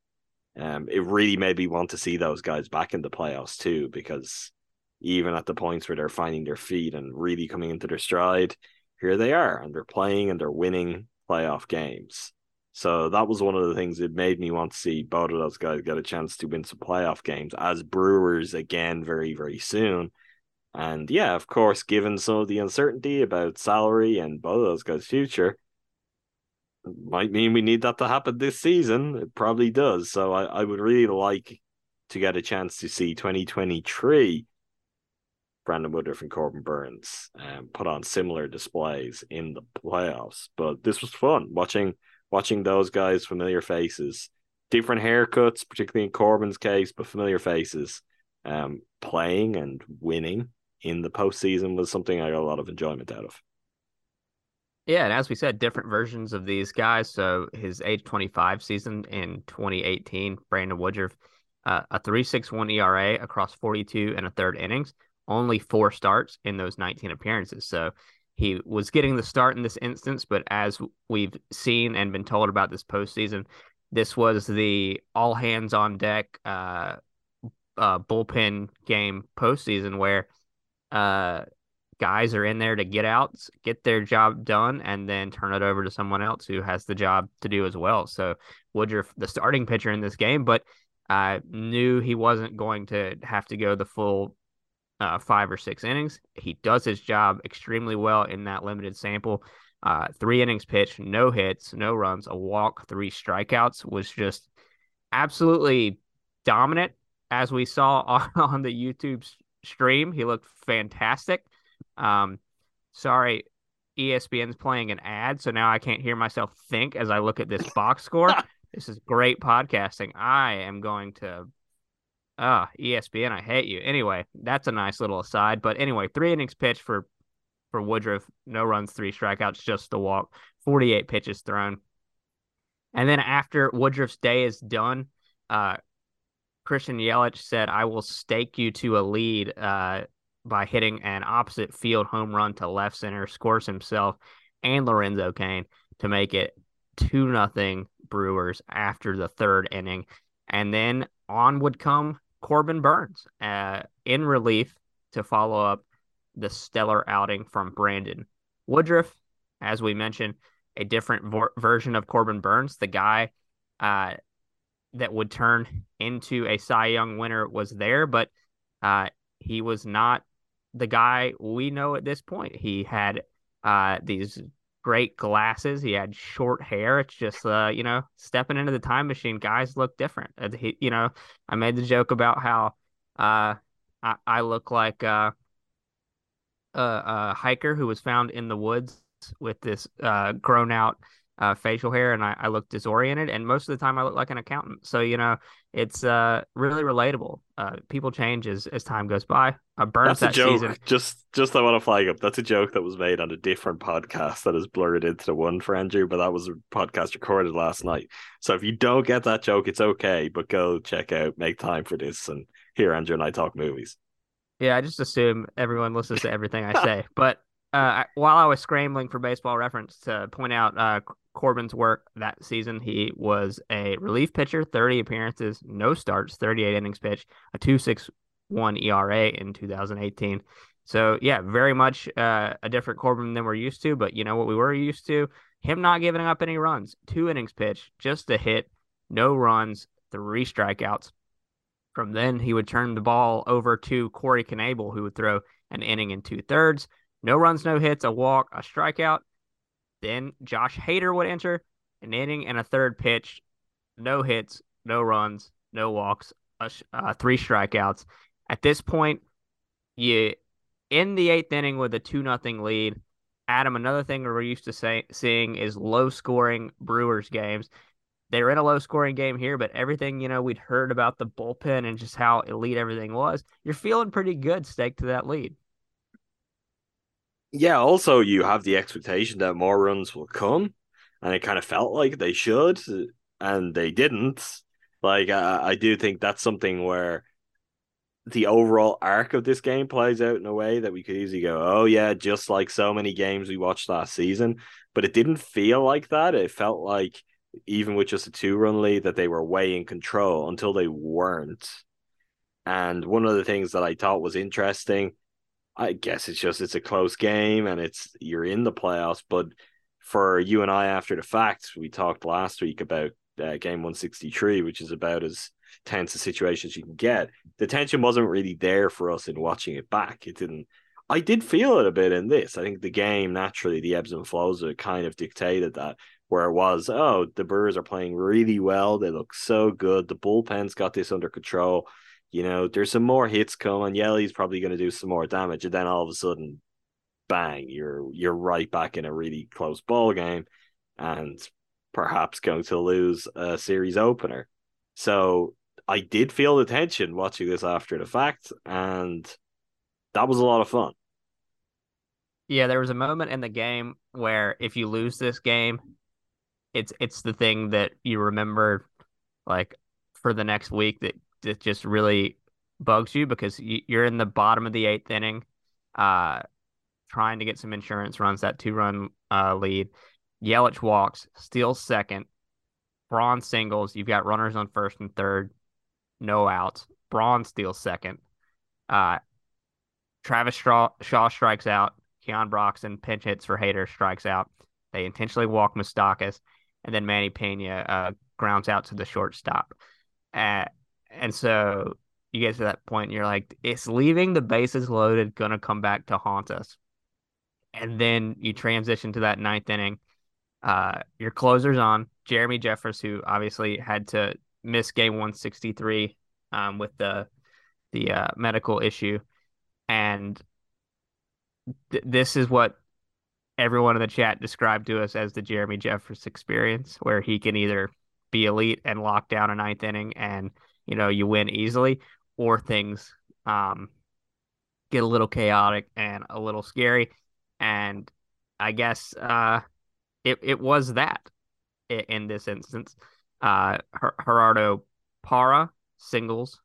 D: Um, it really made me want to see those guys back in the playoffs too, because even at the points where they're finding their feet and really coming into their stride, here they are and they're playing and they're winning playoff games. So that was one of the things that made me want to see both of those guys get a chance to win some playoff games as Brewers again very, very soon. And yeah, of course, given some of the uncertainty about salary and both of those guys' future, might mean we need that to happen this season. It probably does. So I, I would really like to get a chance to see 2023 Brandon Woodruff and Corbin Burnes um, put on similar displays in the playoffs. But this was fun watching watching those guys, familiar faces, different haircuts, particularly in Corbin's case, but familiar faces, um, playing and winning in the postseason was something I got a lot of enjoyment out of.
C: Yeah, and as we said, different versions of these guys. So his age 25 season in 2018, Brandon Woodruff, uh, a 3.61 ERA across 42 and a third innings only four starts in those 19 appearances. So he was getting the start in this instance, but as we've seen and been told about this postseason, this was the all hands on deck uh, uh, bullpen game postseason where uh, guys are in there to get outs, get their job done, and then turn it over to someone else who has the job to do as well. So Woodruff, the starting pitcher in this game, but I knew he wasn't going to have to go the full uh, five or six innings. He does his job extremely well in that limited sample. Uh, three innings pitched, no hits, no runs, a walk, three strikeouts was just absolutely dominant. As we saw on, on the YouTube stream, he looked fantastic. Um, sorry, ESPN's playing an ad, so now I can't hear myself think as I look at this box score. this is great podcasting. I am going to Ah, ESPN, I hate you. Anyway, that's a nice little aside. But anyway, three innings pitched for for Woodruff, no runs, three strikeouts, just the walk, 48 pitches thrown. And then after Woodruff's day is done, uh, Christian Yelich said, I will stake you to a lead uh, by hitting an opposite field home run to left center, scores himself and Lorenzo Cain to make it 2 nothing Brewers after the third inning. And then on would come Corbin Burnes uh, in relief to follow up the stellar outing from Brandon Woodruff. As we mentioned, a different version of Corbin Burnes, the guy uh, that would turn into a Cy Young winner, was there, but uh, he was not the guy we know at this point. He had uh, these great glasses. He had short hair. It's just, uh, you know, stepping into the time machine. Guys look different. He, you know, I made the joke about how uh, I, I look like uh, a, a hiker who was found in the woods with this uh, grown out uh, facial hair and I, I look disoriented and most of the time I look like an accountant. So, you know, it's uh, really relatable. Uh, people change as, as time goes by. Uh, Burnes
D: That's a
C: that
D: joke.
C: season.
D: Just just I want to flag up. That's a joke that was made on a different podcast that is blurred into the one for Andrew, but that was a podcast recorded last night. So if you don't get that joke, it's okay, but go check out make time for this and hear Andrew and I talk movies.
C: Yeah, I just assume everyone listens to everything I say. But uh, while I was scrambling for baseball reference to point out uh, Corbin's work that season. He was a relief pitcher, 30 appearances, no starts, 38 innings pitched, a 2.61 ERA in 2018. So yeah, very much uh, a different Corbin than we're used to. But you know what we were used to? Him not giving up any runs, two innings pitched, just a hit, no runs, three strikeouts. From then, he would turn the ball over to Corey Knebel, who would throw an inning and two thirds. No runs, no hits, a walk, a strikeout. Then Josh Hader would enter an inning and a third pitch, no hits, no runs, no walks, uh, three strikeouts. At this point, you in the eighth inning with a two nothing lead. Adam, another thing we're used to say, seeing is low scoring Brewers games. They're in a low scoring game here, but everything you know we'd heard about the bullpen and just how elite everything was, you're feeling pretty good staked to that lead.
D: Yeah, also you have the expectation that more runs will come, and it kind of felt like they should, and they didn't. Like I, I do think that's something where the overall arc of this game plays out in a way that we could easily go, oh yeah, just like so many games we watched last season. But it didn't feel like that. It felt like even with just a two run lead that they were way in control until they weren't. And one of the things that I thought was interesting I guess it's just it's a close game and it's you're in the playoffs. But for you and I, after the fact, we talked last week about uh, game 163, which is about as tense a situation as you can get. The tension wasn't really there for us in watching it back. It didn't. I did feel it a bit in this. I think the game naturally, the ebbs and flows of kind of dictated that. Where it was, oh, the Brewers are playing really well. They look so good. The bullpen's got this under control you know, there's some more hits coming. Yellie's probably going to do some more damage, and then all of a sudden, bang, you're you're right back in a really close ball game, and perhaps going to lose a series opener. So I did feel the tension watching this after the fact, and that was a lot of fun.
C: Yeah, there was a moment in the game where if you lose this game, it's it's the thing that you remember like for the next week that that just really bugs you because you're in the bottom of the eighth inning, uh, trying to get some insurance runs, that two run uh, lead. Yelich walks, steals second. Braun singles. You've got runners on first and third, no outs. Braun steals second. Uh, Travis Shaw, Shaw strikes out. Keon Broxton pinch hits for Hader, strikes out. They intentionally walk Moustakas, and then Manny Pena uh, grounds out to the shortstop. Uh, and so you get to that point, and you're like, it's leaving the bases loaded, gonna come back to haunt us. And then you transition to that ninth inning. Uh, your closer's on Jeremy Jeffress, who obviously had to miss game 163 um, with the the uh, medical issue, and th- this is what everyone in the chat described to us as the Jeremy Jeffress experience, where he can either be elite and lock down a ninth inning and you know you win easily, or things um, get a little chaotic and a little scary. And I guess uh, it it was that in this instance. Uh, Gerardo Parra singles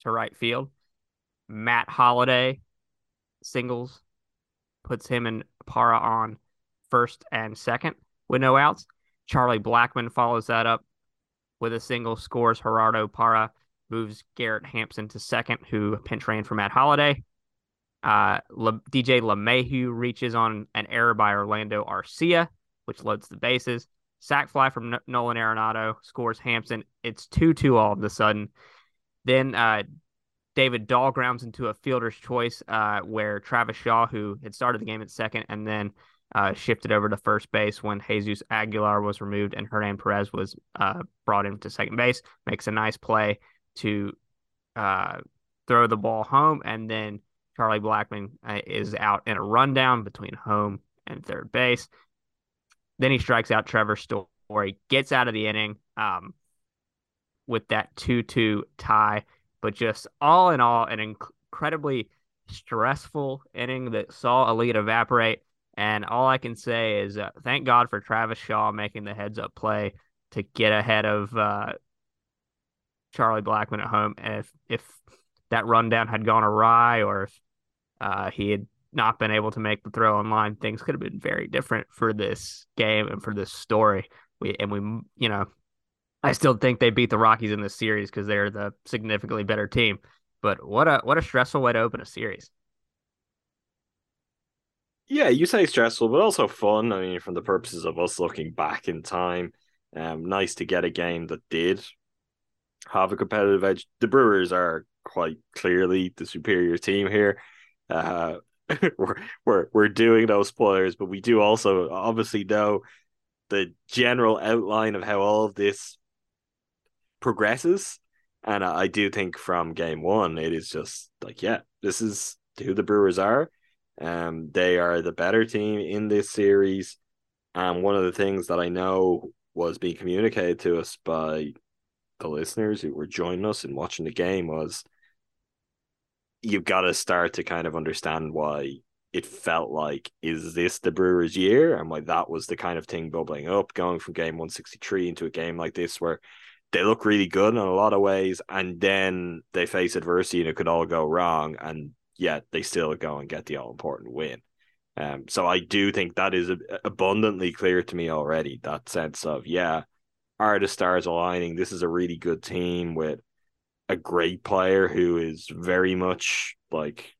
C: to right field. Matt Holliday singles puts him and Parra on first and second with no outs. Charlie Blackmon follows that up with a single, scores Gerardo Parra, moves Garrett Hampson to second, who pinch ran for Matt Holliday. Uh, Le- DJ LeMahieu reaches on an error by Orlando Arcia, which loads the bases. Sac fly from N- Nolan Arenado scores Hampson. It's 2 2 all of a sudden. Then uh, David Dahl grounds into a fielder's choice uh, where Travis Shaw, who had started the game at second and then uh, shifted over to first base when Jesus Aguilar was removed and Hernan Perez was uh, brought into second base, makes a nice play to uh, throw the ball home. And then Charlie Blackmon uh, is out in a rundown between home and third base. Then he strikes out Trevor Story, gets out of the inning um, with that 2 2 tie but just all in all, an inc- incredibly stressful inning that saw a lead evaporate. And all I can say is uh, thank God for Travis Shaw making the heads up play to get ahead of uh, Charlie Blackmon at home. And if, if that rundown had gone awry or if uh, he had not been able to make the throw on line, things could have been very different for this game and for this story. We and we, you know, I still think they beat the Rockies in this series because they're the significantly better team. But what a what a stressful way to open a series.
D: Yeah, you say stressful, but also fun. I mean, from the purposes of us looking back in time, um, nice to get a game that did have a competitive edge. The Brewers are quite clearly the superior team here. Uh, we're we're we're doing those spoilers, but we do also obviously know the general outline of how all of this progresses. And I do think from game one, it is just like, yeah, this is who the Brewers are. Um, they are the better team in this series. And one of the things that I know was being communicated to us by the listeners who were joining us and watching the game was you've got to start to kind of understand why it felt like is this the Brewers year and why that was the kind of thing bubbling up going from game 163 into a game like this where they look really good in a lot of ways, and then they face adversity and it could all go wrong, and yet they still go and get the all important win. Um, so I do think that is abundantly clear to me already. That sense of yeah, are the stars aligning? This is a really good team with a great player who is very much like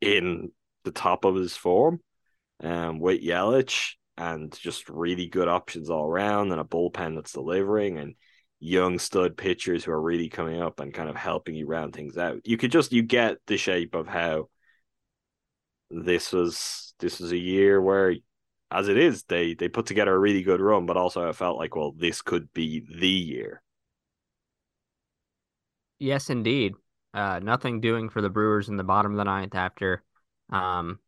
D: in the top of his form. Um, with Yelich, and just really good options all around and a bullpen that's delivering and young stud pitchers who are really coming up and kind of helping you round things out. You could just you get the shape of how this was this was a year where as it is, they they put together a really good run, but also I felt like, well, this could be the year.
C: Yes, indeed. Uh, nothing doing for the Brewers in the bottom of the ninth after um,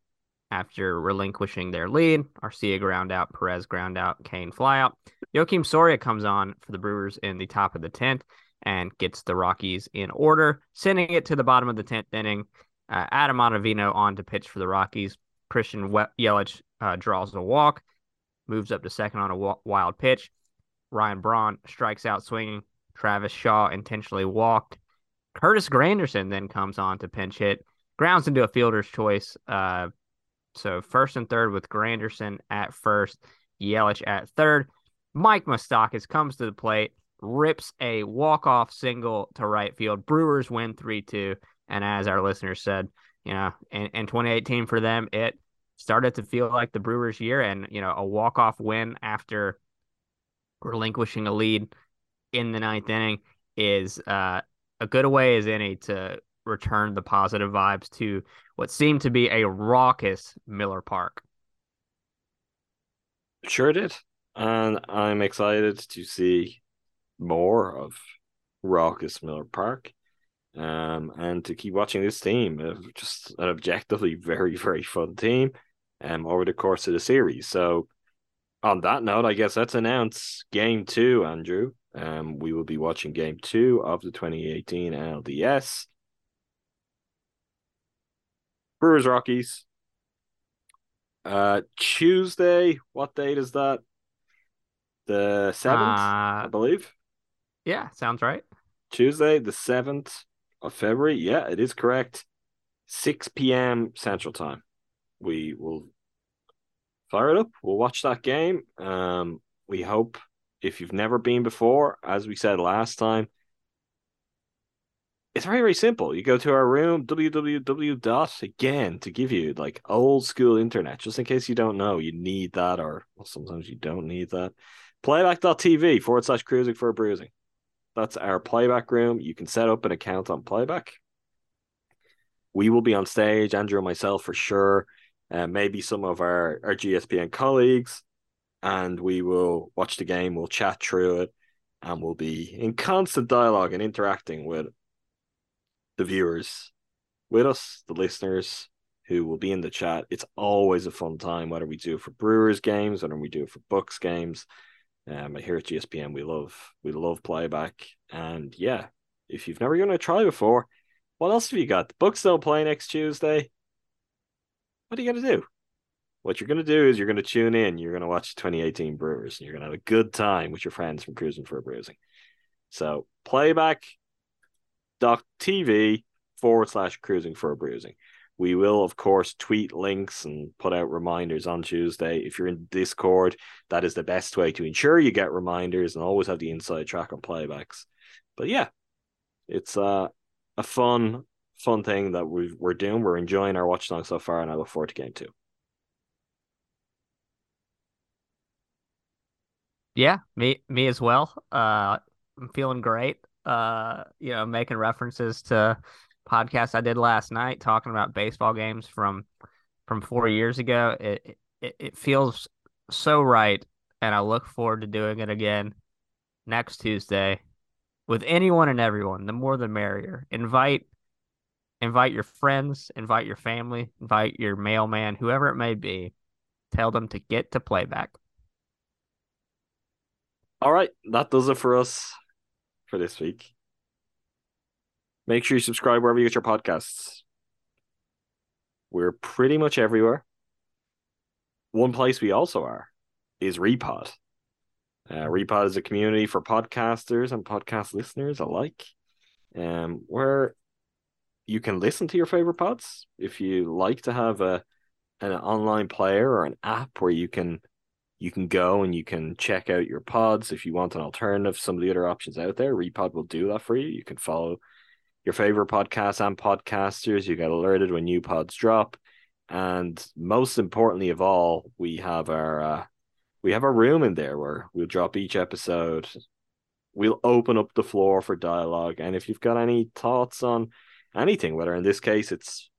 C: after relinquishing their lead. Arcia ground out, Perez ground out, Cain fly out. Joakim Soria comes on for the Brewers in the top of the 10th and gets the Rockies in order, sending it to the bottom of the 10th inning. Uh, Adam Ottavino on to pitch for the Rockies. Christian Yelich uh, draws a walk, moves up to second on a w- wild pitch. Ryan Braun strikes out swinging. Travis Shaw intentionally walked. Curtis Granderson then comes on to pinch hit, grounds into a fielder's choice. Uh, so first and third with Granderson at first, Yelich at third. Mike Moustakas comes to the plate, rips a walk-off single to right field. Brewers win 3-2. And as our listeners said, you know, in, in 2018 for them, it started to feel like the Brewers' year, and you know, a walk off win after relinquishing a lead in the ninth inning is uh, a good way as any to return the positive vibes to what seemed to be a raucous Miller Park.
D: Sure did. And I'm excited to see more of raucous Miller Park. Um, and to keep watching this team, uh, just an objectively very, very fun team um, over the course of the series. So, on that note, I guess let's announce game two, Andrew. Um, we will be watching game two of the 2018 LDS. Brewers Rockies. Uh, Tuesday. What date is that? The seventh, uh, I believe.
C: Yeah, sounds right.
D: Tuesday, the seventh of February. Yeah, it is correct. Six p.m. Central Time. We will fire it up. We'll watch that game. Um, we hope if you've never been before, as we said last time, it's very very simple. You go to our room www dot again to give you like old school internet, just in case you don't know. You need that, or well, sometimes you don't need that. Playback.tv forward slash Crewsing for a Brewsing. That's our playback room. You can set up an account on playback. We will be on stage, Andrew and myself for sure. Uh, maybe some of our, our GSPN colleagues, and we will watch the game, we'll chat through it, and we'll be in constant dialogue and interacting with the viewers with us, the listeners who will be in the chat. It's always a fun time, whether we do it for Brewers games, whether we do it for Bucks games. Um, here at GSPN, we love we love playback, and yeah, if you've never it a try before, what else have you got? The Bucks don't play next Tuesday. What are you gonna do? What you're gonna do is you're gonna tune in. You're gonna watch 2018 Brewers, and you're gonna have a good time with your friends from Crewsing for a Brewsing. So playback dot TV forward slash Crewsing for a Brewsing. We will, of course, tweet links and put out reminders on Tuesday. If you're in Discord, that is the best way to ensure you get reminders and always have the inside track on playbacks. But yeah, it's uh, a fun, fun thing that we we're doing. We're enjoying our watch along so far, and I look forward to game two.
C: Yeah, me me as well. Uh, I'm feeling great uh, you know, making references to podcasts I did last night talking about baseball games from from four years ago. It it, it feels so right, and I look forward to doing it again next Tuesday with anyone and everyone. The more the merrier. Invite invite your friends, invite your family, invite your mailman, whoever it may be. Tell them to get to playback.
D: All right, that does it for us for this week. Make sure you subscribe wherever you get your podcasts. We're pretty much everywhere. One place we also are is Repod. Uh, Repod is a community for podcasters and podcast listeners alike, um, where you can listen to your favorite pods. If you like to have a an online player or an app where you can you can go and you can check out your pods if you want an alternative some of the other options out there. Repod will do that for you. You can follow your favorite podcasts and podcasters. You get alerted when new pods drop. And most importantly of all we have our uh, we have a room in there where we'll drop each episode. We'll open up the floor for dialogue. And if you've got any thoughts on anything whether in this case it's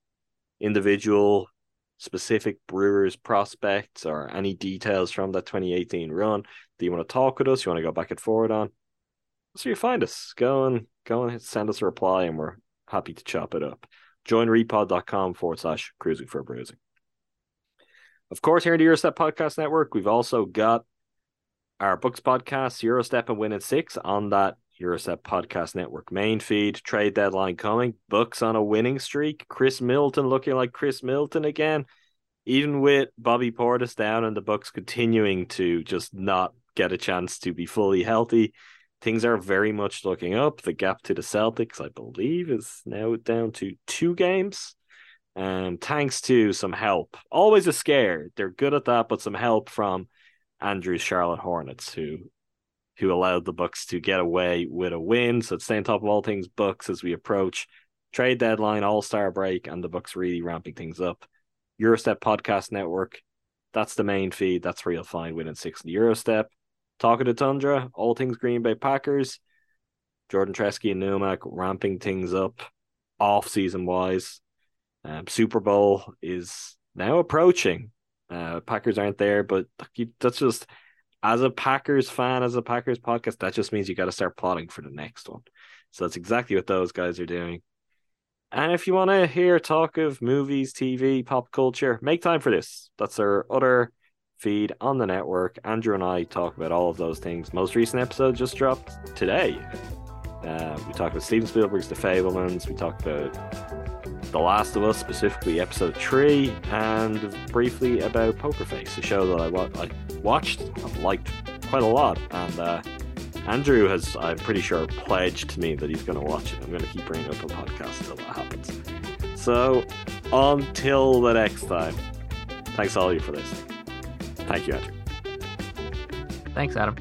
D: individual specific Brewers prospects or any details from that 2018 run do you want to talk with us, you want to go back and forward on, so you find us. Go and go and send us a reply, and we're happy to chop it up. Join repod.com forward slash Crewsing for Brewsing. Of course, here in the Gyro Step Podcast Network, we've also got our books podcast, Gyro Step and Win in Six, on that Gyro Step Podcast Network main feed. Trade deadline coming. Bucks on a winning streak. Khris Middleton looking like Khris Middleton again. Even with Bobby Portis down and the Bucks continuing to just not get a chance to be fully healthy, things are very much looking up. The gap to the Celtics, I believe, is now down to two games. Um, thanks to some help. Always a scare. They're good at that, but some help from Andrew's Charlotte Hornets, who who allowed the Bucks to get away with a win. So stay on top of all things Bucks as we approach trade deadline, All Star break, and the Bucks really ramping things up. Gyro Step Podcast Network. That's the main feed. That's where you'll find Win in Six in Gyro Step. Talking to Tundra, all things Green Bay Packers. Jordan Tresky and Numac ramping things up off season wise. Um, Super Bowl is now approaching. Uh, Packers aren't there, but that's just as a Packers fan, as a Packers podcast, that just means you got to start plotting for the next one. So that's exactly what those guys are doing. And if you want to hear talk of movies, TV, pop culture, make time for this. That's our other feed on the network. Andrew and I talk about all of those things. Most recent episode just dropped today. Uh, we talked about Steven Spielberg's The Fabelmans. We talked about The Last of Us, specifically episode three, and briefly about Poker Face, a show that I, wa- I watched, I've liked quite a lot, and uh, Andrew has, I'm pretty sure, pledged to me that he's going to watch it. I'm going to keep bringing up a podcast until that happens. So, until the next time, thanks all of you for listening. Thank you, Andrew.
C: Thanks, Adam.